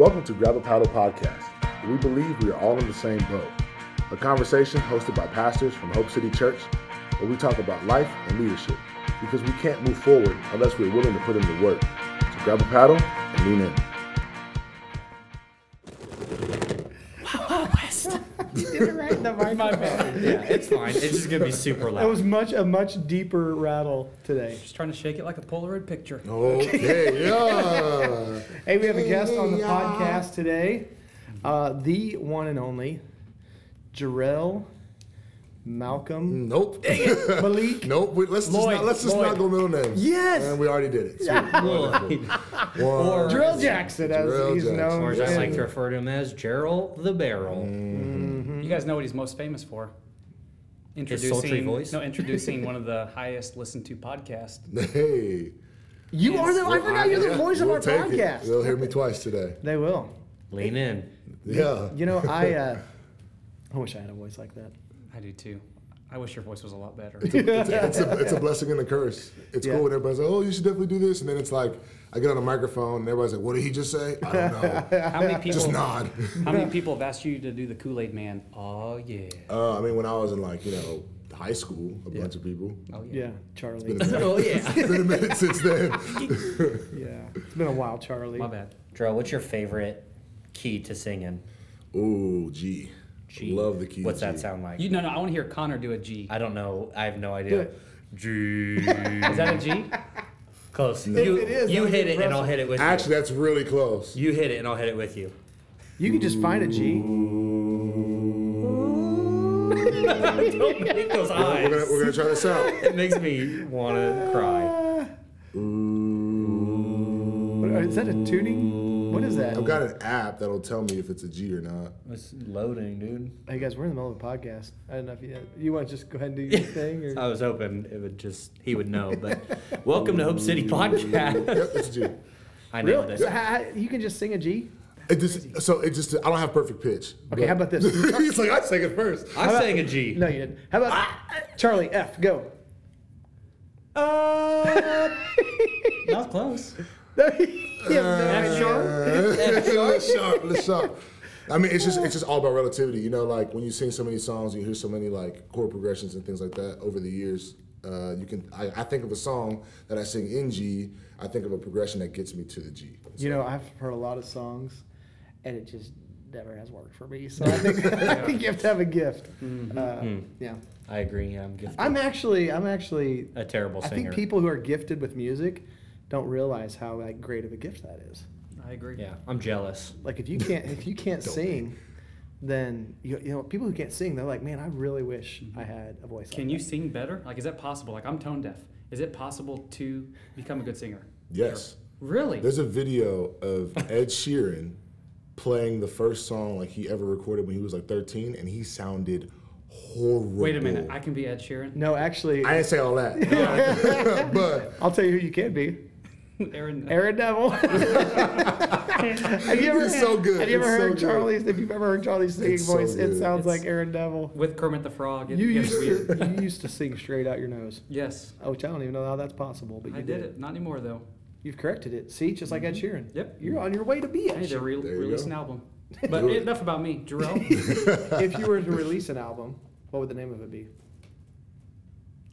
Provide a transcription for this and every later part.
Welcome to Grab a Paddle Podcast, we believe we are all in the same boat. A conversation hosted by pastors from Hope City Church, where we talk about life and leadership, because we can't move forward unless we're willing to put in the work. So grab a paddle and lean in. Did it right in the microphone. Yeah, it's fine. It's just gonna be super That loud. was much a much deeper rattle today. Just trying to shake it like a Polaroid picture. Okay, yeah. Hey, we have a guest on the Hey, podcast today, uh, the one and only Jarrell Malcolm Nope. Malik. nope. We, let's just Lloyd, not, let's just Lloyd. not go middle names. Yes. And we already did it. Sweet. Lloyd. One. Or- Jarrell Jackson, as Jarrell he's Jackson. known. Or as I like to refer to him as Gerald the Barrel. You guys know what he's most famous for? Introducing, sultry voice? No, introducing one of the highest listened to podcasts. Hey. You are the. I forgot you're the Yeah, voice of we'll our take it. podcast. They'll hear me twice today. They will. Lean in. Yeah. You know, I. Uh, I wish I had a voice like that. I do too. I wish your voice was a lot better. it's, a, it's, a, it's a blessing and a curse. It's Yeah. cool when everybody's like, oh, you should definitely do this. And then it's like, I get on a microphone and everybody's like, what did he just say? I don't know. How many people? just nod. How many people have asked you to do the Kool Aid Man? Oh yeah. Uh, I mean, when I was in like, you know, high school, a bunch of people. Oh yeah. Yeah, Charlie. Been a. Oh yeah. It's been a minute since then. Yeah, it's been a while, Charlie. My bad. Drew, what's your favorite key to singing? Oh, G. G. Love the key. What's G. that sound like? You no no. I want to hear Connor do a G. I don't know. I have no idea. G. Is that a G? Close. If You, it is, you hit it and I'll hit it with you. Actually, that's really close. you. You hit it and I'll hit it with you. You can just find a G. don't make those We're eyes. gonna, we're gonna try this out. It makes me want to cry. What, is that a tuning? What is that? I've got an app that'll tell me if it's a G or not. It's loading, dude. Hey guys, we're in the middle of a podcast. I don't know if you you want to just go ahead and do your thing, or I was hoping it would just he would know, but welcome to Hope City Podcast. Yep, it's a G. I nailed really? it. So, how- you can just sing a G. It just, so it just, I don't have perfect pitch. Okay, how about this? He's like, I sang it first. I sang a G. No, you didn't. How about Charlie F? Go. Uh, That was close. Yeah, sharp? Let's sharp, let's sharp. I mean, it's just it's just all about relativity. You know, like when you sing so many songs, you hear so many like chord progressions and things like that over the years. Uh, you can I, I think of a song that I sing in G. I think of a progression that gets me to the G. You know, I've heard a lot of songs, and it just never has worked for me. So I think I think you have to have a gift. Uh, Yeah, I agree. I'm gifted. I'm actually I'm actually a terrible singer. I think people who are gifted with music don't realize how like great of a gift that is. I agree. yeah, I'm jealous. Like if you can't if you can't sing, then you, you know people who can't sing they're like, man, I really wish mm-hmm. I had a voice. Can like you that." sing better? Like, is that possible? Like, I'm tone deaf. Is it possible to become a good singer? Yes, Really? there's a video of Ed Sheeran playing the first song like he ever recorded when he was like 13, and he sounded horrible. Wait a minute. I can be Ed Sheeran. No, actually, I didn't say all that, but I'll tell you who you can be. Aaron. Aaron Neville. have you ever It's so good. Have you ever It's so heard good. Charlie's? If you've ever heard Charlie's singing It's so voice, it sounds It's- like Aaron Neville. With Kermit the Frog. It You gets used weird. to you used to sing straight out your nose. Yes. Oh, which I don't even know how that's possible, but you I did it. Not anymore, though. You've corrected it. See, just like Ed mm-hmm. Sheeran. Yep. You're on your way to be I Ed need to re- There you release go. an album. But enough about me. Jarrell? if you were to release an album, what would the name of it be?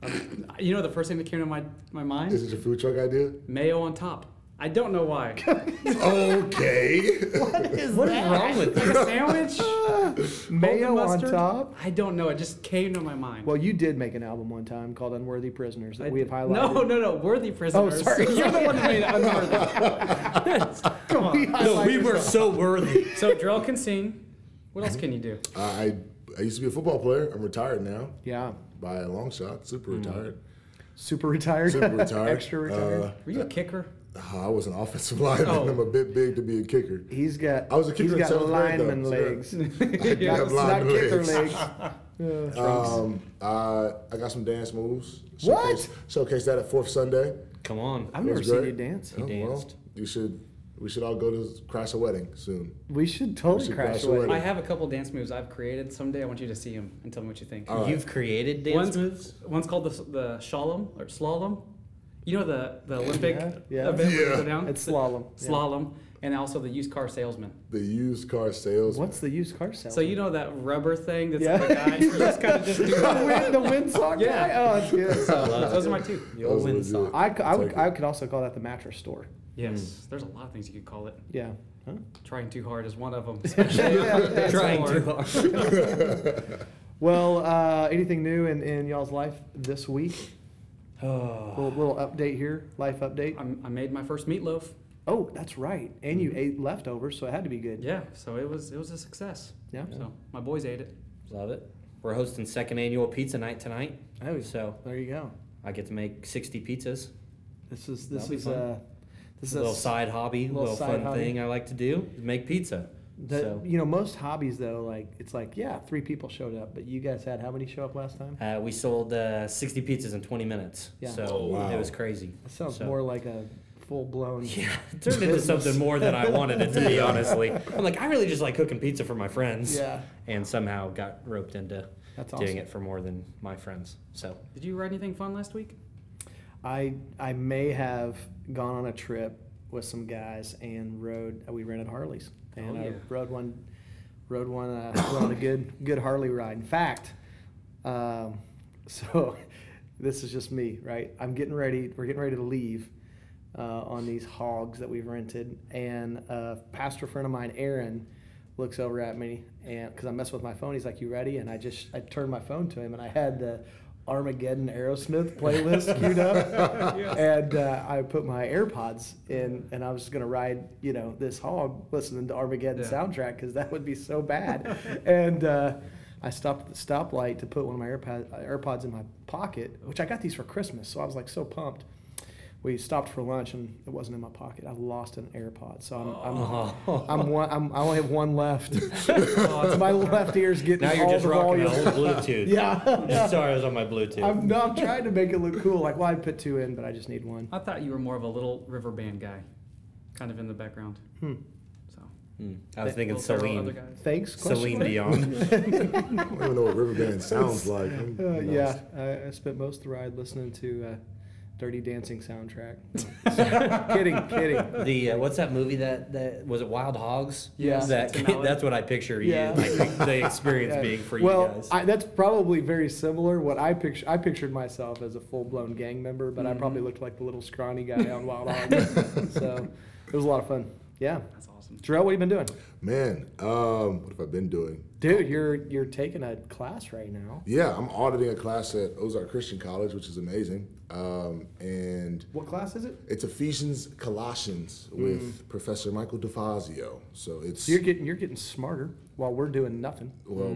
Um, you know the first thing that came to my, my mind? is it your food truck idea? Mayo on top. I don't know why. Okay. What is What is wrong with like you? a sandwich? Mayo Holden on top? I don't know. It just came to my mind. Well, you did make an album one time called Unworthy Prisoners that I we have highlighted. No, no, no. Worthy prisoners. Oh, sorry. You're the one who made unworthy. Come on. No, we were so worthy. So Jarrell can sing. What else can you do? I I used to be a football player. I'm retired now Yeah. By a long shot. Super retired. Super retired. Super retired. Extra retired. Uh, Were you a kicker? I was an offensive lineman. Oh. I'm a bit big to be a kicker. he's got. I was a kicker He's in got seventh grade, though, lineman so- legs. I do Not, have not lineman kicker legs. legs. Yeah. Um, uh, I got some dance moves. What? Showcase, showcase that at Fourth Sunday. Come on. I've It never was seen great. you dance. He Oh, well, danced. you should. We should all go to crash a wedding soon. We should totally should crash crash away. away. I have a couple dance moves I've created. Someday I want you to see them and tell me what you think. All right. You've created dance One's, moves. one's called the, the slalom or slalom. You know the, the Olympic Yeah, yeah. event where you Yeah. go down? It's slalom. yeah. Slalom. and also the used car salesman. The used car salesman. What's the used car salesman? So you know that rubber thing that's Yeah. the guy. You just kind of just do the wind, the windsock Yeah. guy? Oh, that's good. love Those are my two. The old Those are wind legit. sock. I, c- I would, Take it. I could also call that the mattress store. Yes, there's a lot of things you could call it. Yeah. Huh? Trying too hard is one of them. yeah, Trying too hard. Well, uh, anything new in, in y'all's life this week? Oh. Little, little update here, life update. I'm, I made my first meatloaf. Oh, that's right. And you ate leftovers, so it had to be good. Yeah, so it was it was a success. Yeah. So my boys ate it. Love it. We're hosting second annual pizza night tonight, Oh, so there you go. I get to make 60 pizzas. This is this That'll be is fun. uh, this It's a little is side hobby, little little, side fun hobby. thing I like to do make pizza. the, so you know most hobbies though like it's like yeah three people showed up but you guys had how many show up last time? uh, we sold uh, 60 pizzas in 20 minutes. Yeah. So Oh, wow. it was crazy. That sounds So- more like a full blown. Yeah, it turned into something more than I wanted it to be, honestly. I'm like, I really just like cooking pizza for my friends. Yeah, And somehow got roped into that's doing it for more than my friends. So Did you write anything fun last week? I I may have gone on a trip with some guys and rode. We rented Harleys and Oh, I rode one, rode one, uh, went on a good good Harley ride. In fact, um, so this is just me, right? I'm getting ready. We're getting ready to leave uh, on these hogs that we've rented, and a pastor friend of mine, Aaron, looks over at me and because I messed with my phone, he's like, "You ready?" And I just I turned my phone to him, and I had the Armageddon Aerosmith playlist queued up, and uh, I put my AirPods in, and I was just gonna ride, you know, this hog listening to Armageddon Yeah. soundtrack because that would be so bad. and uh, I stopped at the stoplight to put one of my AirPod, AirPods in my pocket, which I got these for Christmas, so I was like so pumped. We stopped for lunch and it wasn't in my pocket. I lost an AirPod, so I'm I'm, Oh. I'm, one, I'm I only have one left. my left ear's getting now you're just the rocking volume. a whole Bluetooth. Yeah. Just sorry I was on my Bluetooth. I'm, no, I'm trying to make it look cool. Like, well, I put two in, but I just need one. I thought you were more of a little river band guy, kind of in the background. Hmm. So Hmm. I was thinking Will Celine. Thanks. question Celine? Dion. I don't even know what river band sounds like. Uh, yeah, I, I spent most of the ride listening to uh, Dirty Dancing soundtrack. kidding, kidding. The uh, what's that movie that that was it Wild Hogs? Yeah. that that's what I picture you. Yeah. Like the experience Yeah. being for well, you guys. I, that's probably very similar. What I picture, I pictured myself as a full-blown gang member, but I Mm-hmm. probably looked like the little scrawny guy on Wild Hogs. so it was a lot of fun. Yeah, That's awesome. Jarrell, what have you been doing, Man, um, what have I been doing? Dude? You're you're taking a class right now. Yeah, I'm auditing a class at Ozark Christian College, which is amazing. Um, and What class is it? it's Ephesians Colossians with Professor Michael DeFazio. So it's So you're getting you're getting smarter while we're doing nothing. well,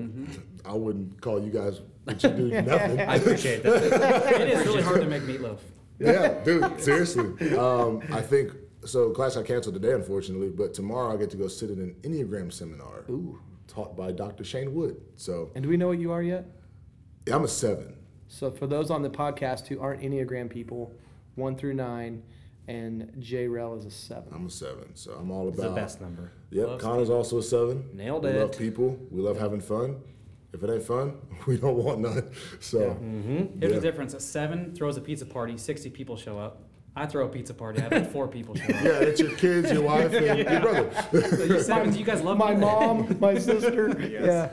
I wouldn't call you guys what you do nothing. I appreciate that. it is really hard to make meatloaf. yeah, dude, seriously. Um, I think so. Class I canceled today, unfortunately, but tomorrow I get to go sit in an Enneagram seminar Ooh. Taught by Dr. Shane Wood. So And do we know what you are yet? yeah, I'm a seven. So for those on the podcast who aren't Enneagram people, one through nine, and Jarrell is a seven. I'm a seven. So I'm all about It's the best number. Yep, Loves Connor's also a seven. Nailed we it. We love people. We love having fun. If it ain't fun, we don't want none. So Mm-hmm. Here's Yeah. the difference: a seven throws a pizza party, sixty people show up. I throw a pizza party, I have like four people show up. yeah, it's your kids, your wife, and your brother. So you sevens, you guys love my me? mom, my sister. Yeah.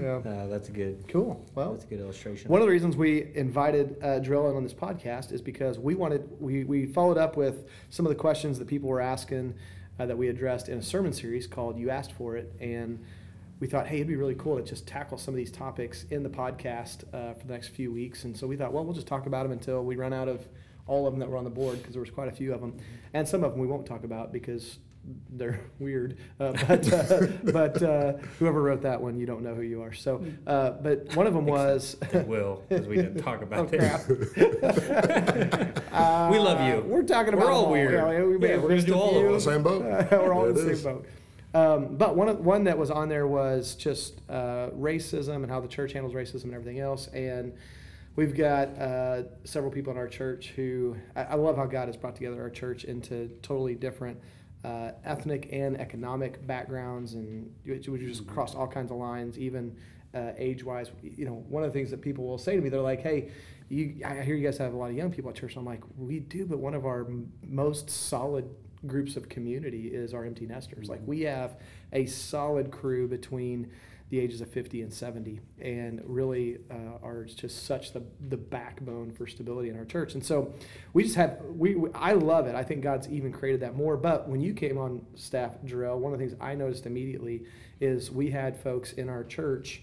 Yeah. Uh, that's a good. Cool. Well, That's a good illustration. One of the reasons we invited uh, Drill in on this podcast is because we wanted we, we followed up with some of the questions that people were asking uh, that we addressed in a sermon series called "You Asked for It," and we thought, hey, it'd be really cool to just tackle some of these topics in the podcast uh, for the next few weeks. And so we thought, well, we'll just talk about them until we run out of all of them that were on the board because there was quite a few of them, and some of them we won't talk about because they're weird. Uh, but uh, but uh, whoever wrote that one, you don't know who you are. So, uh, but one of them was. It will, because we didn't talk Oh, about crap. it. We love you. Uh, We're talking about We're about all them weird. Yeah, we may Yeah, have we're gonna do all of few. On the same boat. We're all in the it same boat. Um, but one of, one that was on there was just uh, racism and how the church handles racism and everything else. And we've got uh, several people in our church who I, I love how God has brought together our church into totally different uh, ethnic and economic backgrounds, and which just cross all kinds of lines, even uh, age-wise. You know, one of the things that people will say to me, they're like, "Hey." You, I hear you guys have a lot of young people at church. I'm like, we do, but one of our m- most solid groups of community is our empty nesters. Like we have a solid crew between the ages of 50 and 70 and really uh, are just such the, the backbone for stability in our church. And so we just have we, we i love it. I think god's even created that more. But when you came on staff Jarrell, one of the things i noticed immediately is we had folks in our church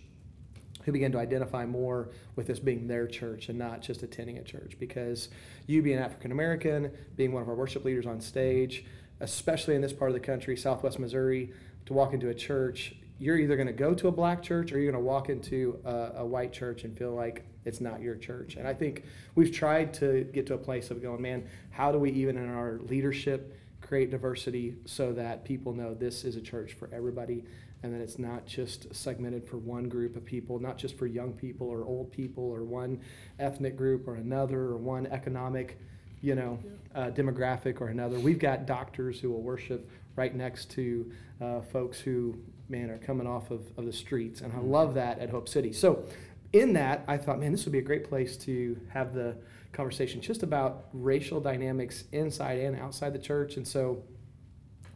who began to identify more with this being their church and not just attending a church. Because you being african american being one of our worship leaders on stage especially in this part of the country southwest missouri to walk into a church you're either going to go to a black church or you're going to walk into a, a, white church and feel like it's not your church. And I think we've tried to get to a place of going, man, how do we even in our leadership create diversity so that people know this is a church for everybody and that it's not just segmented for one group of people, not just for young people or old people or one ethnic group or another or one economic, you know, uh, demographic or another. We've got doctors who will worship right next to uh, folks who man, are coming off of, of the streets. And I love that at Hope City. So, in that, I thought, man, this would be a great place to have the conversation just about racial dynamics inside and outside the church. And so,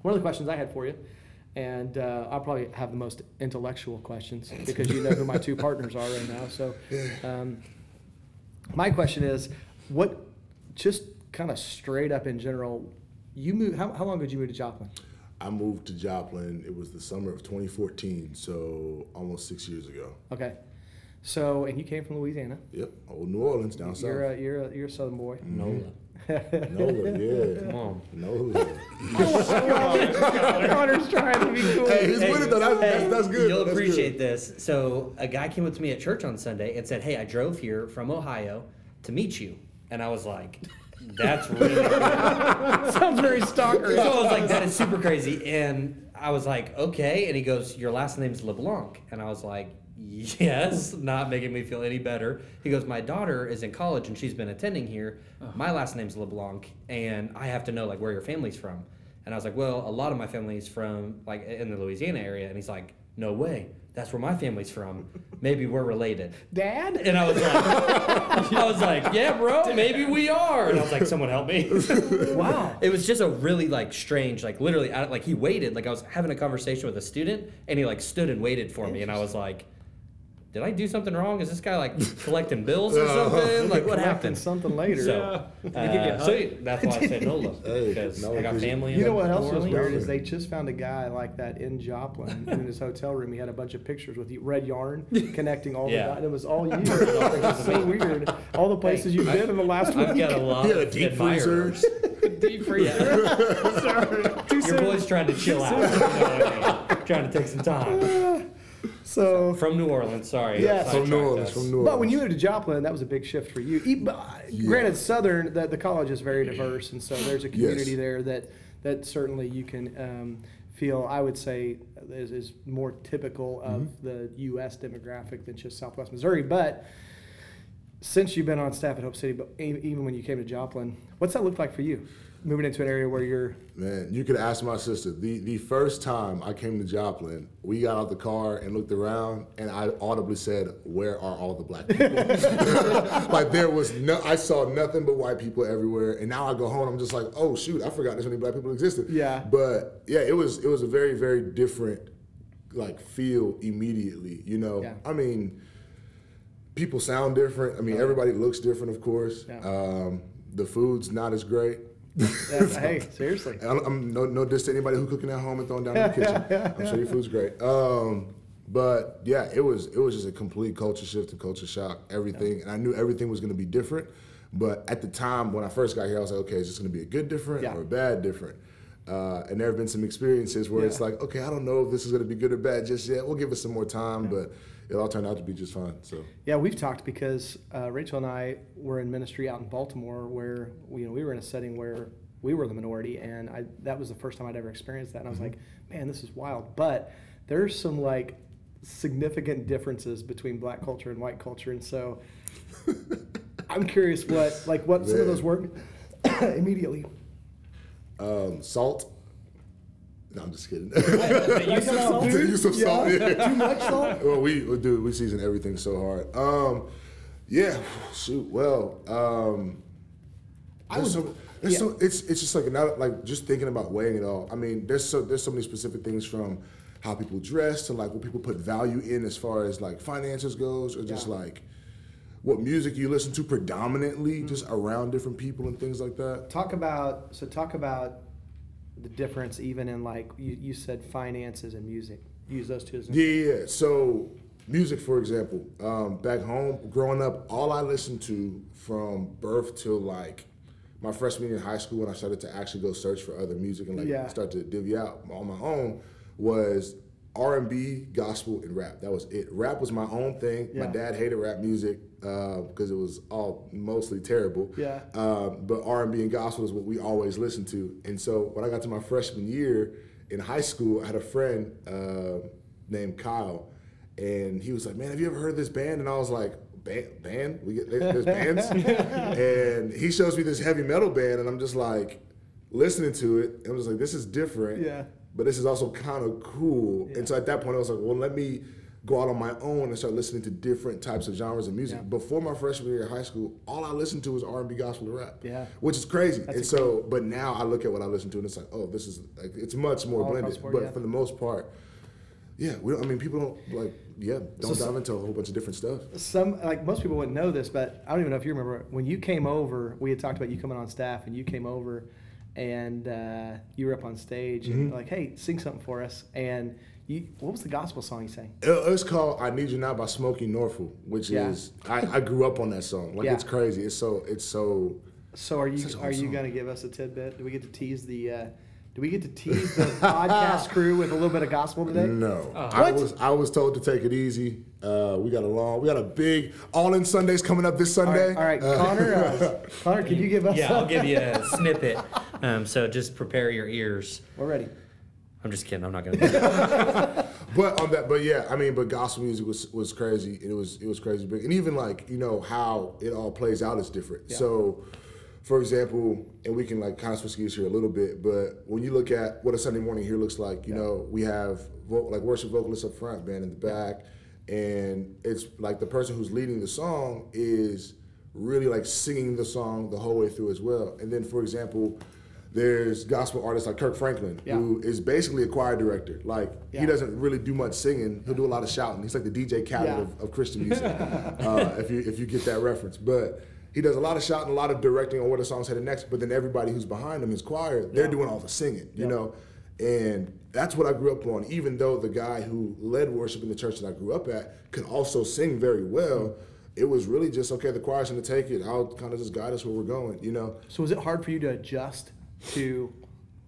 one of the questions I had for you, and uh, I'll probably have the most intellectual questions because you know who my two partners are right now. So, um, my question is, what, just kind of straight up in general, you moved, how, how long did you move to Joplin? I moved to Joplin. It was the summer of 2014, so almost six years ago. Okay. So, and you came from Louisiana. Yep, old New Orleans down south. You're a, you're a, you're a Southern boy. Mm-hmm. Nola. Nola, yeah. Come on. Nola. Connor's trying to be cool. Hey, he's hey, with it though. That's, hey, that's, that's good. You'll that's appreciate good. this. So, a guy came up to me at church on Sunday and said, "Hey, I drove here from Ohio to meet you," and I was like. That's really sounds very stalker. So I was like, that is super crazy. And I was like, okay. And he goes, your last name's LeBlanc. And I was like, yes, not making me feel any better. He goes, my daughter is in college and she's been attending here. My last name's LeBlanc, and I have to know like where your family's from. And I was like, well, a lot of my family's from like in the Louisiana area. And he's like, no way that's where my family's from. Maybe we're related. Dad? And I was like, I was like, yeah, bro, maybe we are. And I was like, someone help me. wow. It was just a really like strange, like literally, I, like he waited, like I was having a conversation with a student, and he like stood and waited for me, and I was like did I do something wrong? Is this guy like collecting bills or something? Like what happened? Something later. So, yeah. uh, so that's why I said NOLA because hey, I got family. You know what else was weird is they just found a guy like that in Joplin in his hotel room. He had a bunch of pictures with red yarn connecting all yeah. the dots. It was all you. it was so weird. All the places you've been in the last I've week. I've got a lot yeah, of deep freezers. deep freezer. Sorry. Your boy's trying to chill out. trying to take some time. So from New Orleans, sorry. Yes, from New Orleans. From New Orleans. But when you moved to Joplin, that was a big shift for you. Yeah. Granted, Southern, the, the college is very diverse, and so there's a community yes. there that that certainly you can um, feel. I would say is, is more typical of mm-hmm. the U.S. demographic than just Southwest Missouri, but since you've been on staff at Hope City, but even when you came to Joplin, what's that look like for you? Moving into an area where you're man you could ask my sister. The the first time i came to joplin we got out the car and looked around and i audibly said where are all the black people? Like there was no i saw nothing but white people everywhere and now i go home i'm just like oh shoot i forgot there's any black people existed. Yeah. But yeah it was it was a very very different like feel immediately you know? Yeah. i mean people sound different. I mean everybody looks different of course. Yeah. um, the food's not as great hey, seriously. I'm, I'm, no no diss to anybody who's cooking at home and throwing down in the kitchen. I'm sure your food's great. Um, but yeah, it was it was just a complete culture shift and culture shock. Everything, yeah. and I knew everything was going to be different. But at the time when I first got here, I was like, okay, is this going to be a good different yeah. or a bad different? Uh, and there have been some experiences where yeah. it's like, okay, I don't know if this is going to be good or bad just yet. We'll give it some more time, but it all turned out to be just fine. So yeah, we've talked because uh, Rachel and I were in ministry out in Baltimore, where we, you know we were in a setting where we were the minority, and I that was the first time I'd ever experienced that, and I was mm-hmm. like, man, this is wild. But there's some like significant differences between black culture and white culture, and so I'm curious what like what some of those work immediately. Um, salt no, I'm just kidding. the use of salt. The use of salt. Yeah. Too much salt. Well, we do. We season everything so hard. Um, yeah. Shoot. Well, um, I was. It's Yeah. so it's it's just like now like just thinking about weighing it all. I mean, there's so there's so many specific things from how people dress to like what people put value in as far as like finances goes, or just Yeah. like what music you listen to predominantly, Mm-hmm. just around different people and things like that. Talk about so talk about the difference even in like you, you said finances and music. Use those two as yeah. yeah. So music, for example, um, back home, growing up, all I listened to from birth till like my freshman year in high school, when I started to actually go search for other music and like Yeah. start to divvy out on my own, was R and B, gospel, and rap. That was it. Rap was my own thing. My dad hated rap music because it was all mostly terrible. Yeah. Um, but R and B and gospel is what we always listened to. And so when I got to my freshman year in high school, I had a friend uh, named Kyle, and he was like, "Man, have you ever heard of this band?" And I was like, "Band? Band? We get there's bands?" and he shows me this heavy metal band, and I'm just like listening to it, and I'm just like, "This is different." Yeah. But this is also kind of cool. Yeah. And so at that point, I was like, "Well, let me." Go out on my own and start listening to different types of genres of music. Yeah. Before my freshman year of high school, all I listened to was R and B, gospel, and rap Yeah. which is crazy. That's and so, but now I look at what I listen to, and it's like, oh, this is like it's much more All blended. board, but yeah. for the most part, yeah, we don't. I mean, people don't like, yeah, don't So- dive into a whole bunch of different stuff. some like most people wouldn't know this, but I don't even know if you remember when you came over. We had talked about you coming on staff, and you came over, and uh, you were up on stage, and Mhm. like, hey, sing something for us. And you, what was the gospel song you sang? It- It's called "I Need You Now" by Smokie Norful, which Yeah. is I, I grew up on that song. Like Yeah. it's crazy. It's so it's so. So are you are whole you gonna give us a tidbit? Do we get to tease the? Uh, do we get to tease the podcast crew with a little bit of gospel today? No, Oh. I was I was told to take it easy. Uh, we got a long, we got a big All In Sundays coming up this Sunday. right, all right. Uh, Connor, uh, Connor, can you give us? Yeah, I'll give you a snippet. Um, so just prepare your ears. We're ready. I'm just kidding. I'm not gonna. Do that. But on that, but yeah, I mean, but gospel music was was crazy. It was it was crazy big, and even like you know how it all plays out is different. Yeah. So, for example, and we can like kind of gears here a little bit, but when you look at what a Sunday morning here looks like, you know, we have vo- like worship vocalists up front, band in the back, and it's like the person who's leading the song is really like singing the song the whole way through as well. And then, for example. There's gospel artists like Kirk Franklin, Yeah. who is basically a choir director. Like Yeah. he doesn't really do much singing. He'll do a lot of shouting. He's like the DJ Khaled Yeah. of, of Christian music, uh, if you if you get that reference. But he does a lot of shouting, a lot of directing on where the song's headed next. But then everybody who's behind him, his choir, they're Yeah. doing all the singing, you Yeah. know. And that's what I grew up on. Even though the guy who led worship in the church that I grew up at could also sing very well, it was really just okay. The choir's gonna take it. I'll kind of just guide us where we're going, you know. So was it hard for you to adjust to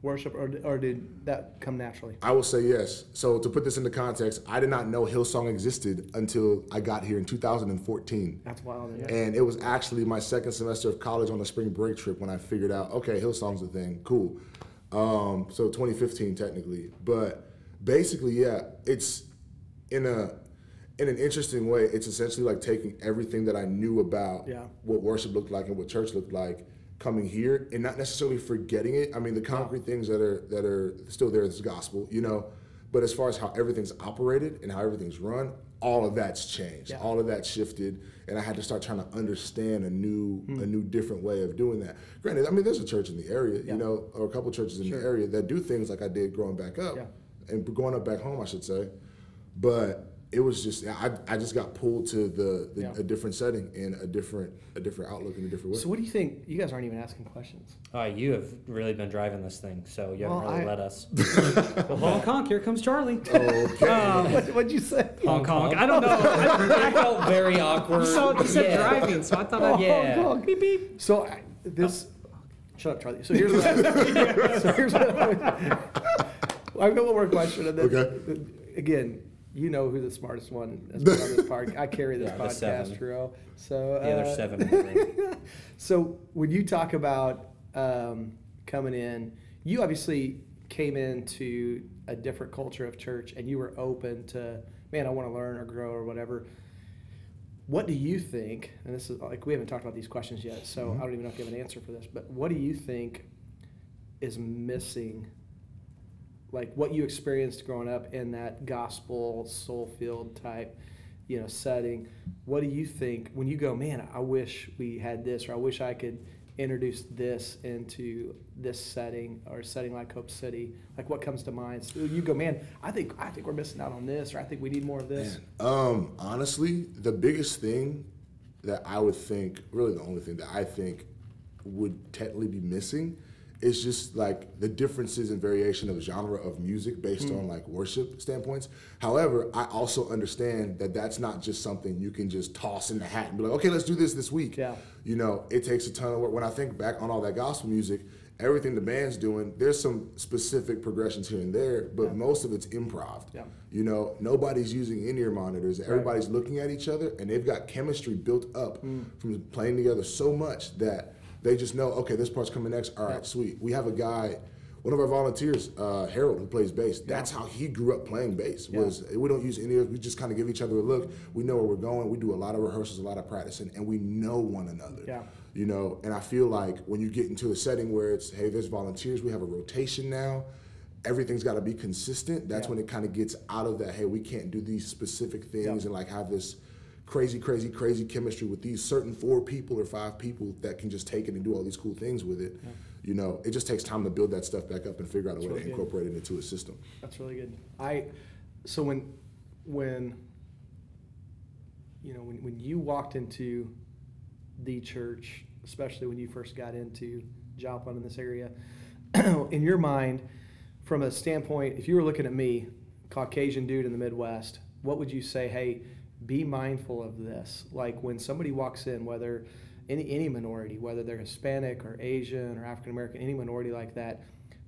worship, or, or did that come naturally? I will say yes. So to put this into context, I did not know Hillsong existed until I got here in 2014. That's wild. isn't? And it was actually my second semester of college on a spring break trip when I figured out, okay, Hillsong's a thing, cool. Um, so 2015 technically, but basically, yeah, it's in a in an interesting way. It's essentially like taking everything that I knew about Yeah. what worship looked like and what church looked like coming here and not necessarily forgetting it. I mean, the concrete things that are that are still there is gospel, you know. But as far as how everything's operated and how everything's run, all of that's changed. Yeah. All of that shifted, and I had to start trying to understand a new, Hmm. a new, different way of doing that. Granted, I mean, there's a church in the area, Yeah. you know, or a couple churches in Sure. the area that do things like I did growing back up, Yeah. and growing up back home, I should say. But it was just, I, I just got pulled to the, the Yeah. a different setting and a different, a different outlook in a different way. So what do you think? You guys aren't even asking questions. Oh, you have really been driving this thing, so you haven't Well, really I- let us. Well, Hong Kong, here comes Charlie. okay. Um, What, what'd you say? Hong Kong. I don't know. I, I felt very awkward. you saw, you said Yeah. driving, so I thought Oh, I'd. Yeah. Hong Kong. Beep, beep. So I, this. Shut up, Charlie. So here's what. I, so here's what. I, I've got one more question, and then Okay. again, you know who the smartest one is on this part. I carry this Yeah, podcast. Tro. So The other uh, seven. in the room. So when you talk about um, coming in, you obviously came into a different culture of church, and you were open to, man, I want to learn or grow or whatever. What do you think? And this is like we haven't talked about these questions yet, so I don't even know if you have an answer for this. But what do you think is missing? Like what you experienced growing up in that gospel soul filled type, you know, setting. What do you think when you go, man? I wish we had this, or I wish I could introduce this into this setting or setting like Hope City? Like what comes to mind? So you go, man, I think I think we're missing out on this, or I think we need more of this. Um, honestly, the biggest thing that I would think, really the only thing that I think would technically be missing is just like the differences and variation of genre of music based Hmm. on like worship standpoints. However, I also understand that that's not just something you can just toss in the hat and be like, okay, let's do this this week. Yeah. You know, it takes a ton of work. When I think back on all that gospel music, everything the band's doing, there's some specific progressions here and there, but most of it's improv. Yeah. You know, nobody's using in-ear monitors. Everybody's looking at each other, and they've got chemistry built up Hmm. from playing together so much that they just know, okay, this part's coming next. All right, sweet. We have a guy, one of our volunteers, uh, Harold, who plays bass. That's how he grew up playing bass. Was we don't use any of We just kind of give each other a look. We know where we're going. We do a lot of rehearsals, a lot of practicing, and we know one another. Yeah. You know, and I feel like when you get into a setting where it's, hey, there's volunteers. We have a rotation now everything's got to be consistent. That's Yeah. when it kind of gets out of that. Hey, we can't do these specific things Yeah. and like have this crazy, crazy, crazy chemistry with these certain four people or five people that can just take it and do all these cool things with it. You know, it just takes time to build that stuff back up and figure out a way really to good. incorporate it into a system. That's really good. I so when when you know when when you walked into the church, especially when you first got into Joplin in this area, in your mind, from a standpoint, if you were looking at me, Caucasian dude in the Midwest, what would you say? Hey, be mindful of this. Like when somebody walks in, whether any any minority, whether they're Hispanic or Asian or African American, any minority like that,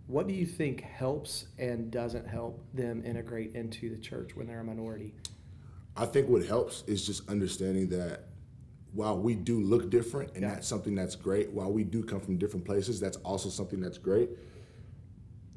what do you think helps and doesn't help them integrate into the church when they're a minority? I think what helps is just understanding that while we do look different and Yeah. that's something that's great, while we do come from different places, that's also something that's great.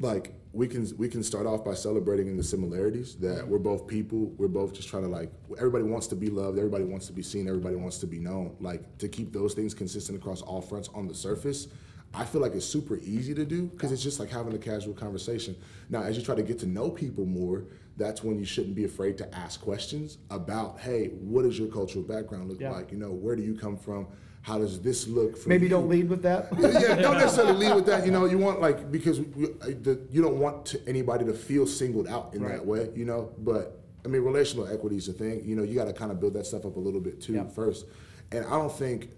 Like we can we can start off by celebrating in the similarities that we're both people, we're both just trying to like everybody wants to be loved, everybody wants to be seen, everybody wants to be known. Like to keep those things consistent across all fronts on the surface, I feel like it's super easy to do because it's just like having a casual conversation. Now, as you try to get to know people more, that's when you shouldn't be afraid to ask questions about, hey, what does your cultural background look Yeah. like? You know, where do you come from? How does this look for Maybe you? don't lead with that. yeah, don't necessarily lead with that. You know, you want like because we, I- the, you don't want to, anybody to feel singled out in Right. that way. You know, but I mean, relational equity is a thing. You know, you got to kind of build that stuff up a little bit too Yeah. first. And I don't think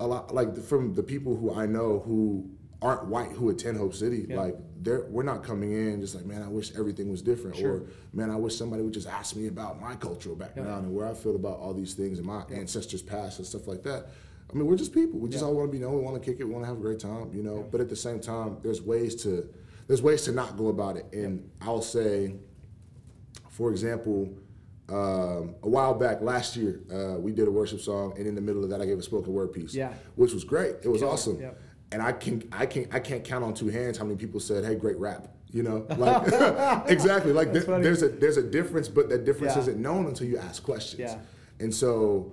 a lot like from the people who I know who aren't white who attend Hope City, Yeah. like they're we're not coming in just like man, I wish everything was different, Sure. or man, I wish somebody would just ask me about my cultural background and where I feel about all these things and my ancestors' past and stuff like that. I mean, we're just people. We just Yeah. all want to be known. We want to kick it. We want to have a great time, you know. But at the same time, there's ways to there's ways to not go about it. And I'll say, for example, um, a while back last year, uh, we did a worship song, and in the middle of that, I gave a spoken word piece. Yeah. which was great. It was Killer. awesome. Yep. And I can I can I can't count on two hands how many people said, "Hey, great rap." You know, like exactly. Like there's a there's a difference, but that difference Yeah. isn't known until you ask questions. Yeah. And so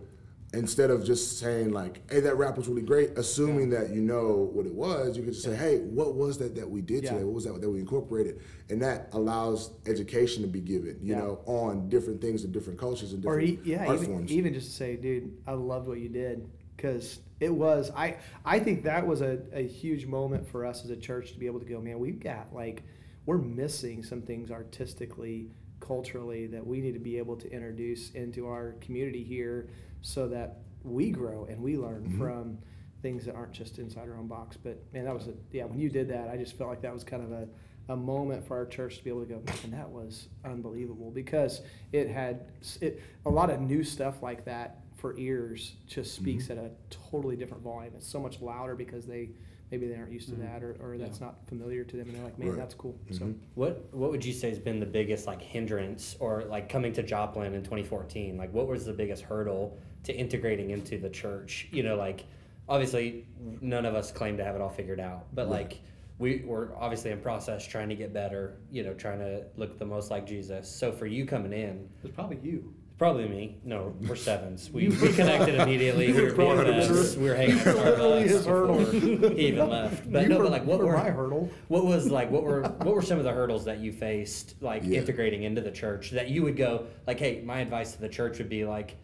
instead of just saying like, "Hey, that rap was really great," assuming that you know what it was, you could just say, "Hey, what was that that we did Yeah. today? What was that that we incorporated?" And that allows education to be given, you Yeah. know, on different things and different cultures and or different e- yeah, art even, forms. even just to say, dude, I loved what you did because it was. I I think that was a, a huge moment for us as a church to be able to go, man, we've got like we're missing some things artistically, culturally that we need to be able to introduce into our community here so that we grow and we learn Mm-hmm. from things that aren't just inside our own box. But man, that was a yeah. When you did that, I just felt like that was kind of a a moment for our church to be able to go, and that was unbelievable because it had it, a lot of new stuff like that for ears just speaks Mm-hmm. at a totally different volume. It's so much louder because they maybe they aren't used to that or, or that's not familiar to them, and they're like, man, Right. that's cool. So Mhm. What What would you say has been the biggest like hindrance or like coming to Joplin in 2014? Like, what was the biggest hurdle to integrating into the church? You know, like obviously none of us claim to have it all figured out, but Right. like we we're obviously in process trying to get better. You know, trying to look the most like Jesus. So for you coming in, it's probably you. It's probably me. No, we're sevens. We, we connected immediately. We were BFFs. We were hanging at Literally his hurdle. he even left. But You no, were- but like what were were my hurdle? What was like what were what were some of the hurdles that you faced like Yeah. integrating into the church that you would go like, hey, my advice to the church would be like,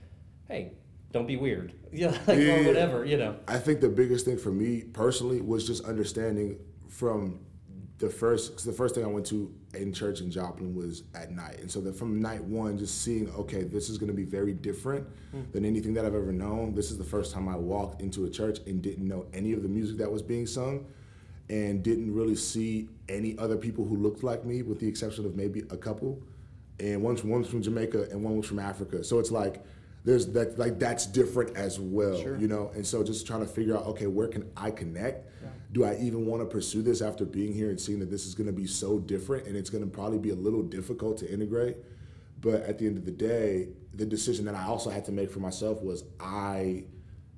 hey, Don't be weird. Yeah, like, Yeah. or whatever. You know. I think the biggest thing for me personally was just understanding from the first, cause the first thing I went to in church in Joplin was at night. And so that from night one, just seeing, okay, this is gonna be very different hmm. than anything that I've ever known. This is the first time I walked into a church and didn't know any of the music that was being sung and didn't really see any other people who looked like me with the exception of maybe a couple. And one's one's from Jamaica and one was from Africa. So it's like there's that like that's different as well, you know. And so just trying to figure out, okay, where can I connect? Do I even want to pursue this after being here and seeing that this is going to be so different and it's going to probably be a little difficult to integrate? But at the end of the day, the decision that I also had to make for myself was I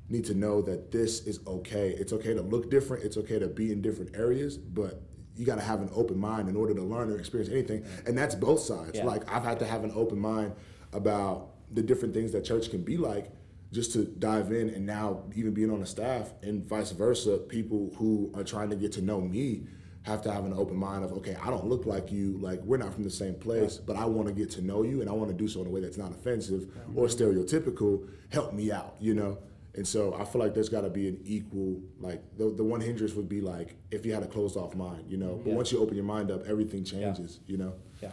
need to know that this is okay. It's okay to look different. It's okay to be in different areas, but you got to have an open mind in order to learn or experience anything. And that's both sides. Yeah. Like I've had to have an open mind about the different things that church can be like just to dive in and now even being on the staff and vice versa, people who are trying to get to know me have to have an open mind of okay, I don't look like you, like we're not from the same place, but I want to get to know you and I want to do so in a way that's not offensive or stereotypical. Help me out, you know. And so I feel like there's got to be an equal like the the one hindrance would be like if you had a closed off mind, you know. But Yeah. once you open your mind up, everything changes, you know. Yeah.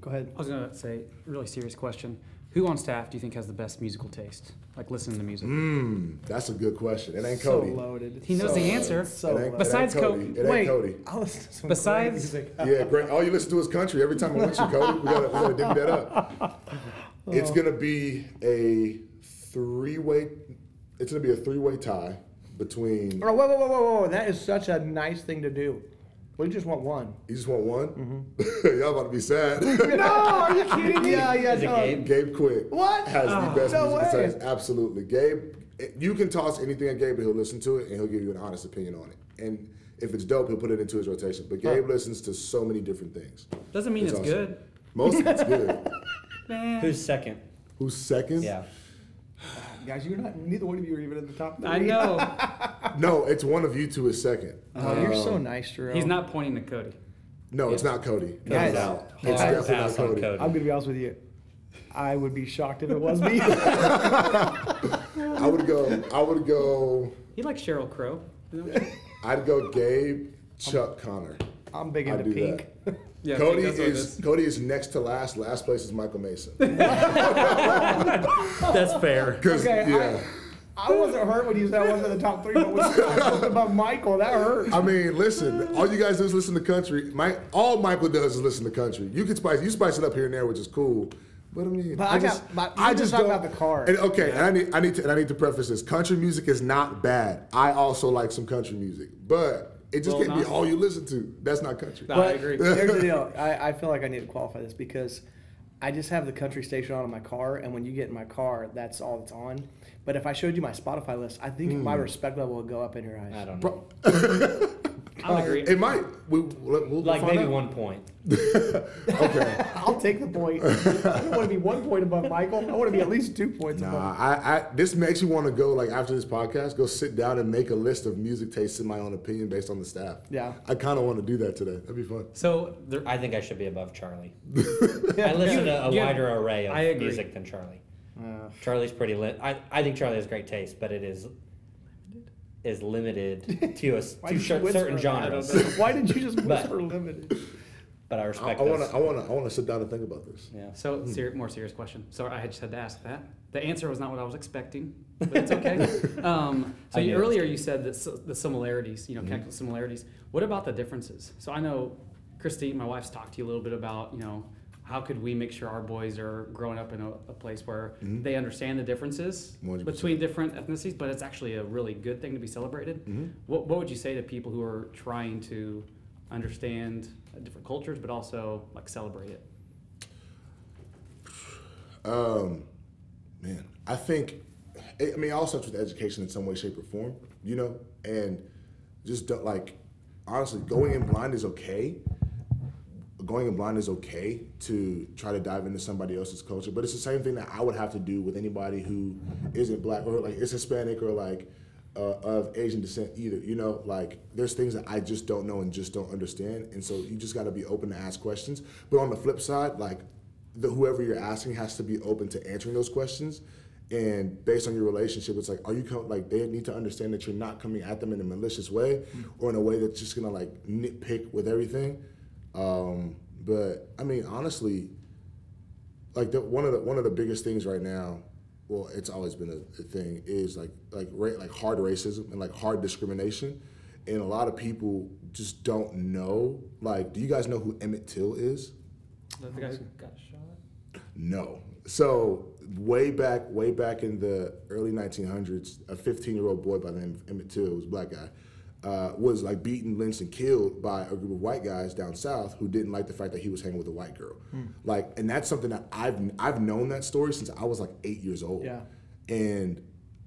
Go ahead. I was gonna say, really serious question. Who on staff do you think has the best musical taste? Like listening to music. Mm, that's a good question. It ain't So Cody. loaded. He knows So the loaded. answer. So It ain't, loaded. it Besides ain't Cody. It ain't Wait, Cody. I'll listen to some Besides- music. Yeah, great. All you listen to is country. Every time I mention Cody, we gotta, Cody, we gotta divvy that up. It's gonna be a three-way. It's gonna be a three-way tie between. Oh, whoa, whoa, whoa, whoa, whoa! That is such a nice thing to do. We just want one. You just want one. Mm-hmm. Y'all about to be sad. no, are you kidding me? Yeah, yeah, no. Gabe? Gabe Quick. What? Has the Oh, best no musical way. taste. Absolutely, Gabe. You can toss anything at Gabe, and he'll listen to it, and he'll give you an honest opinion on it. And if it's dope, he'll put it into his rotation. But Gabe listens to so many different things. Doesn't mean it's, awesome. good. Most of it's good. Man. Who's second? Who's second? Yeah. Guys, you're not. Neither one of you are even in the top three. I know. No, it's one of you two is second. Oh, you're so Um, nice, Jerome. He's not pointing to Cody. No, it's not Cody. Guys, It's Hard out. It's guys, definitely not pass on Cody. Cody. I'm gonna be honest with you. I would be shocked if it was me. I would go. I would go. He likes Sheryl Crow. I'd go. Gabe, Chuck, Connor. I'm big I'd into do pink. Yeah, I Cody think that's what it is Cody is next to last. Last place is Michael Mason. That's fair. 'Cause, Okay, yeah. I, I wasn't hurt when you said I wasn't in the top three, but when you said something about Michael, that hurt. I mean, listen. All you guys do is listen to country. My, all Michael does is listen to country. You can spice. You spice it up here and there, which is cool. But I mean, But I got- but you just talking about the car. And okay, and I need, I need to, and I need to preface this. Country music is not bad. I also like some country music, but it just Well, can't be all you listen to. That's not country. I But agree. here's the deal. I, I feel like I need to qualify this because I just have the country station on in my car, and when you get in my car, that's all that's on. But if I showed you my Spotify list, I think my hmm. respect level would go up in your eyes. I don't know. Bro, I agree. it might. We, we'll, we'll Like find maybe out. one point. Okay. I'll take the point. I don't want to be one point above Michael. I want to be at least two points Nah, above. I, I this makes you want to go like after this podcast, go sit down and make a list of music tastes in my own opinion based on the staff. Yeah. I kind of want to do that today. That'd be fun. So there, I think I should be above Charlie. I listen to a You- wider array of I agree. music than Charlie. Uh, Charlie's pretty lit. I, I think Charlie has great taste, but it is is limited to a to did cer- certain I genres. Why did you just But- whisper limited? But I I want to. I want to. I want to sit down and think about this. Yeah. So, ser- more serious question. So, I had just had to ask that. The answer was not what I was expecting, but it's okay. um, so, you, knew it was earlier you said that s- the similarities, you know, Mm-hmm. chemical similarities. What about the differences? So, I know Christy, my wife's talked to you a little bit about, you know, how could we make sure our boys are growing up in a, a place where Mm-hmm. they understand the differences 100%. between different ethnicities, but it's actually a really good thing to be celebrated. Mm-hmm. What, what would you say to people who are trying to understand different cultures, but also like celebrate it? Um, man, I think. I mean, all starts with education in some way, shape, or form. You know, and just don't like. Honestly, going in blind is okay. Going in blind is okay to try to dive into somebody else's culture, but it's the same thing that I would have to do with anybody who isn't black or like is Hispanic or like uh, of Asian descent either. You know, like there's things that I just don't know and just don't understand, and so you just got to be open to ask questions. But on the flip side, like the whoever you're asking has to be open to answering those questions And based on your relationship, it's like, are you com- like they need to understand that you're not coming at them in a malicious way or in a way that's just gonna like nitpick with everything. Um, but I mean, honestly, like the, one of the one of the biggest things right now, well, it's always been a, a thing is like like ra- like hard racism and like hard discrimination, and a lot of people just don't know. Like, do you guys know who Emmett Till is? The guys Got shot. No. So way back, way back in the early 1900s, a 15-year-old boy by the name of Emmett Till, was a black guy, uh, was like beaten, lynched, and killed by a group of white guys down south who didn't like the fact that he was hanging with a white girl. Like, and that's something that I've I've known that story since I was like eight years old. Yeah. And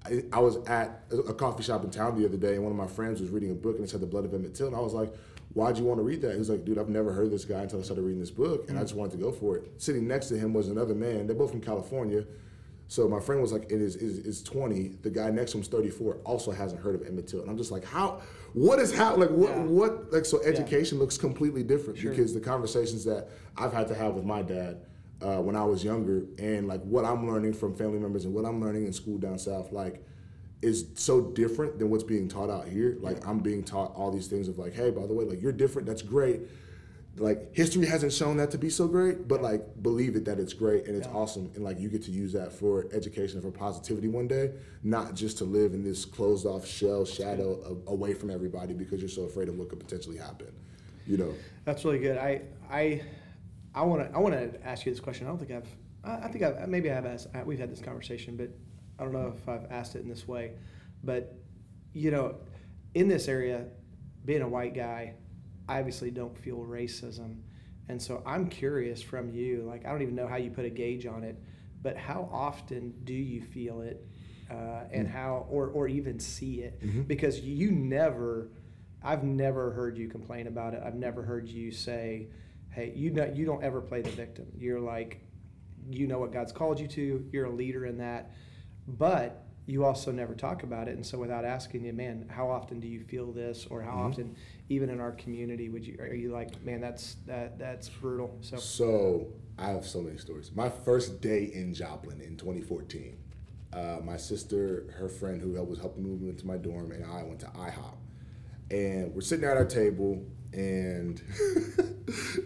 I, I was at a, coffee shop in town the other day, and one of my friends was reading a book, and it said "The Blood of Emmett Till," and I was like, "Why'd you want to read that?" He was like, "Dude, I've never heard of this guy until I started reading this book, and I just wanted to go for it." Sitting next to him was another man. They're both from California. So my friend was like in his, his, his 20. The guy next to him's 34, also hasn't heard of Emmett Till. And I'm just like, how, what is how, like, what, Yeah. what, like, so education looks completely different Sure. because the conversations that I've had to have with my dad uh, when I was younger and like what I'm learning from family members and what I'm learning in school down south, like, is so different than what's being taught out here. Like, I'm being taught all these things of like, hey, by the way, like, you're different, that's great. Like, history hasn't shown that to be so great, but like, believe it that it's great and it's Yeah. awesome. And like, you get to use that for education, for positivity one day, not just to live in this closed off shell shadow of, away from everybody because you're so afraid of what could potentially happen. You know? That's really good. I I I want to I want to ask you this question. I don't think I've I, I think I've maybe I have asked I- we've had this conversation, but I don't know if I've asked it in this way. But you know, in this area, being a white guy, I obviously don't feel racism, and so I'm curious from you. Like I don't even know how you put a gauge on it, but how often do you feel it, uh, and how or or even see it? Mhm. Because you never. I've never heard you complain about it. I've never heard you say, "Hey, you know, you don't ever play the victim. You're like, you know what God's called you to. You're a leader in that, but you also never talk about it. And so, without asking you, man, how often do you feel this, or how Mhm. often, even in our community, would you are you like, man, that's that that's brutal. So, So I have so many stories. My first day in Joplin in 2014, uh, my sister, her friend who was helping move me into my dorm, and I went to IHOP, and we're sitting at our table, and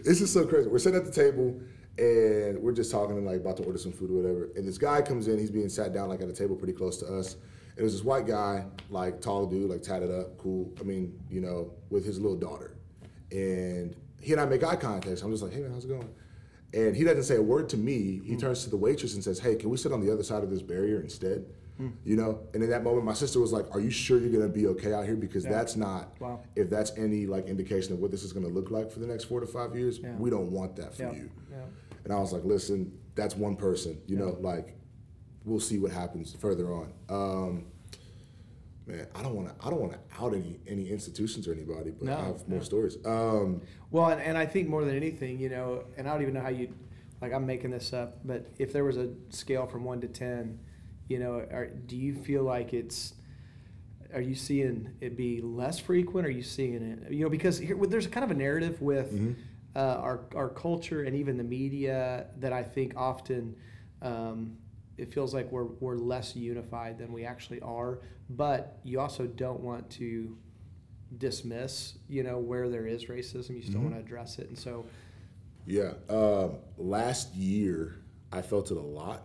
this is so crazy. We're sitting at the table. And we're just talking and like about to order some food or whatever. And this guy comes in, he's being sat down like at a table pretty close to us. And it was this white guy, like tall dude, like tatted up, cool. I mean, you know, with his little daughter. And he and I make eye contact. I'm just like, hey man, how's it going? And he doesn't say a word to me. He mm. turns to the waitress and says, hey, can we sit on the other side of this barrier instead? Hmm. You know? And in that moment, my sister was like, are you sure you're gonna be okay out here? Because Yeah. that's not, Wow. if that's any like indication of what this is gonna look like for the next four to five years, Yeah. we don't want that for yeah, you. Yeah, And I was like, listen, that's one person, you know, like we'll see what happens further on. Um, man, I don't want to, I don't want to out any any institutions or anybody, but No, I have more no. stories. Um, Well, and, and I think more than anything, you know, and I don't even know how you, like, I'm making this up, but if there was a scale from one to ten, you know, are, do you feel like it's, are you seeing it be less frequent? Are you seeing it, you know, because here, there's kind of a narrative with Mhm. Uh, our our culture and even the media that I think often. Um, it feels like we're, we're less unified than we actually are, but you also don't want to dismiss, you know, where there is racism. You still Mhm. want to address it, and so Yeah. Um, last year, I felt it a lot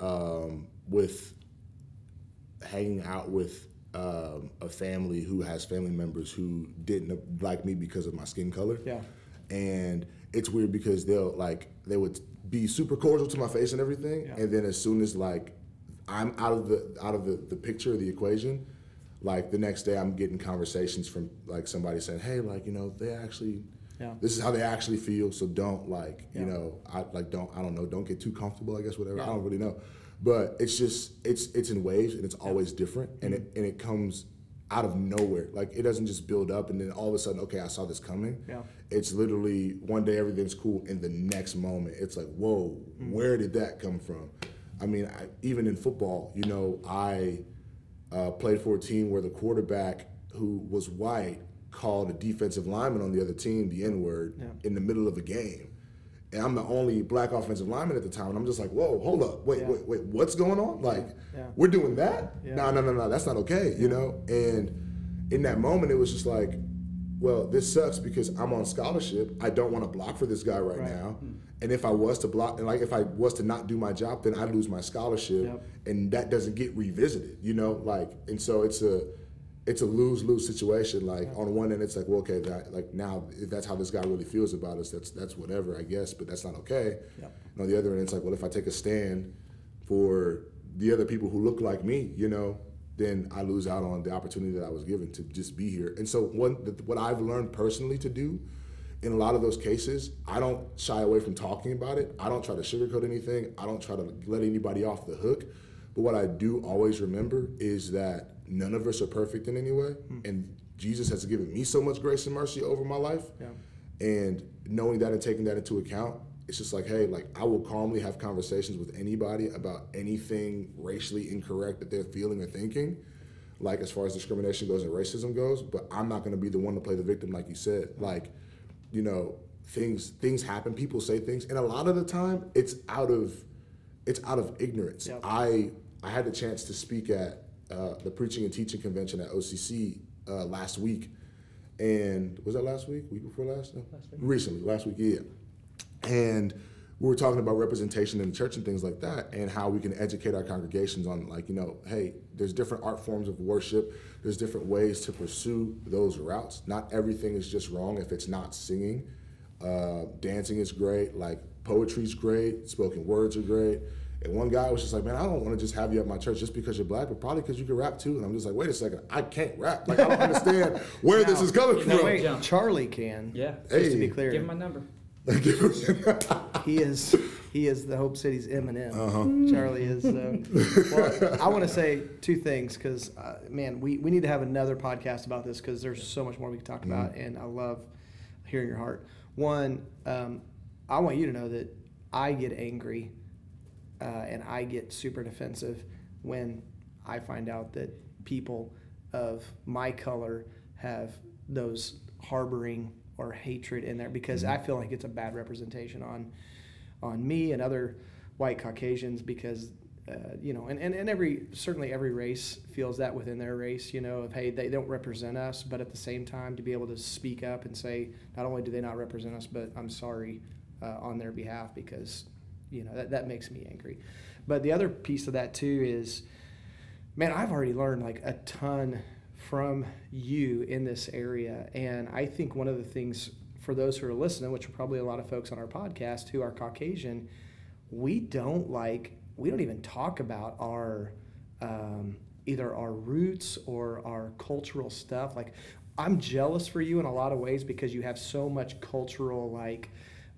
um, with hanging out with um, a family who has family members who didn't like me because of my skin color. yeah, And it's weird because they'll like they would be super cordial to my face and everything, Yeah. and then as soon as like I'm out of the out of the, the picture of the equation, like the next day I'm getting conversations from like somebody saying, "Hey, like you know, they actually yeah, this is how they actually feel so don't like you know i like don't i don't know don't get too comfortable i guess whatever i don't really know. But it's just it's it's in waves and it's always different. And Mm-hmm. it and it comes out of nowhere. Like it doesn't just build up and then all of a sudden okay i saw this coming. Yeah. It's literally one day everything's cool and the next moment it's like whoa Mm-hmm. where did that come from i mean I, even in football you know i uh, played for a team where the quarterback who was white called a defensive lineman on the other team the N word Yeah. in the middle of a game. and I'm the only black offensive lineman at the time, and I'm just like, whoa, hold up, wait, Yeah. wait, wait, what's going on? Like, Yeah. we're doing that? No, no, no, no, that's not okay, you know. And in that moment, it was just like, well, this sucks because I'm on scholarship. I don't want to block for this guy right, Right. now. Hmm. And if I was to block, and like if I was to not do my job, then I'd lose my scholarship, Yep. and that doesn't get revisited, you know. Like, and so it's a, it's a lose lose situation. Like on one end, it's like, well, okay, that like now if that's how this guy really feels about us, that's that's whatever, I guess, but that's not okay. And on the other end, it's like, well, if I take a stand for the other people who look like me, you know, then I lose out on the opportunity that I was given to just be here. And so, one, what I've learned personally to do in a lot of those cases, I don't shy away from talking about it. I don't try to sugarcoat anything. I don't try to let anybody off the hook. But what I do always remember is that none of us are perfect in any way. Hmm. And Jesus has given me so much grace and mercy over my life. Yeah. And knowing that and taking that into account, it's just like, hey, like I will calmly have conversations with anybody about anything racially incorrect that they're feeling or thinking, like as far as discrimination goes and racism goes. But I'm not going to be the one to play the victim, like you said. Like, you know, things things happen. People say things, and a lot of the time, it's out of it's out of ignorance. Yep. I I had the chance to speak at uh, the preaching and teaching convention at OCC uh, last week, and was that last week? Week before last? No? Last week. Recently, last week, yeah. And we were talking about representation in the church and things like that, and how we can educate our congregations on, like, you know, hey, there's different art forms of worship. There's different ways to pursue those routes. Not everything is just wrong if it's not singing. Uh, dancing is great. Like poetry's great. Spoken words are great. And one guy was just like, "Man, I don't want to just have you at my church just because you're black, but probably because you can rap too." And I'm just like, "Wait a second, I can't rap. Like I don't understand where this is coming No, from." wait, Charlie can. Yeah. Just to be clear, Give him my number. He is he is the Hope City's Eminem. Uh-huh. Charlie is. Uh, well, I want to say two things because uh, man, we, we need to have another podcast about this because there's so much more we can talk about, and I love hearing your heart. One, um, I want you to know that I get angry uh, and I get super defensive when I find out that people of my color have those harboring or hatred in there because I feel like it's a bad representation on on me and other white Caucasians because uh, you know and, and, and every certainly every race feels that within their race you know of hey they don't represent us but at the same time to be able to speak up and say not only do they not represent us but I'm sorry uh, on their behalf because you know that, that makes me angry. But the other piece of that too is man i've already learned like a ton from you in this area. And i think one of the things for those who are listening which are probably a lot of folks on our podcast who are caucasian we don't like we don't even talk about our um, either our roots or our cultural stuff. Like i'm jealous for you in a lot of ways because you have so much cultural like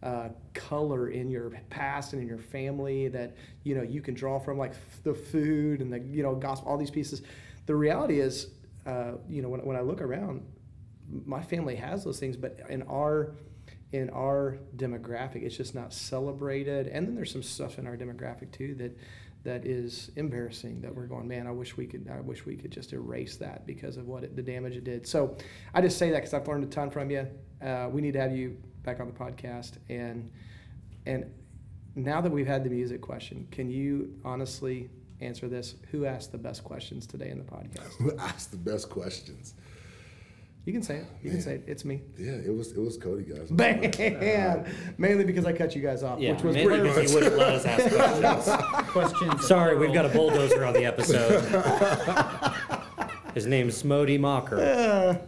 uh, color in your past and in your family that you know you can draw from like the food and the you know gospel all these pieces. The reality is uh, you know when, when i look around my family has those things but in our in our demographic it's just not celebrated. And then there's some stuff in our demographic too that that is embarrassing that we're going man i wish we could i wish we could just erase that because of what it, the damage it did. So i just say that because i've learned a ton from you. Uh, we need to have you back on the podcast. And and now that we've had the music question can you honestly answer this who asked the best questions today in the podcast Who asked the best questions? you can say it you can say it it's me Yeah, it was it was Cody guys. Bam! Mainly because I cut you guys off, Yeah, which was maybe pretty because you wouldn't let us ask questions. Questions. Sorry, we've got a bulldozer on the episode. His name's Smody Mocker. Uh,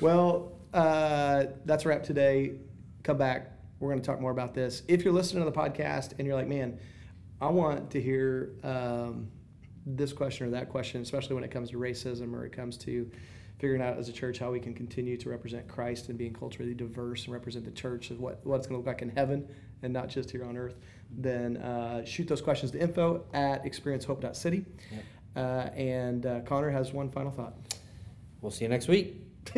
well, uh, that's a wrap today. Come back. We're going to talk more about this. If you're listening to the podcast and you're like, man, I want to hear um, this question or that question, especially when it comes to racism or it comes to figuring out as a church how we can continue to represent Christ and being culturally diverse and represent the church of what, what it's going to look like in heaven and not just here on earth, then uh, shoot those questions to info at experiencehope.city. Uh, and uh, Connor has one final thought. We'll see you next week.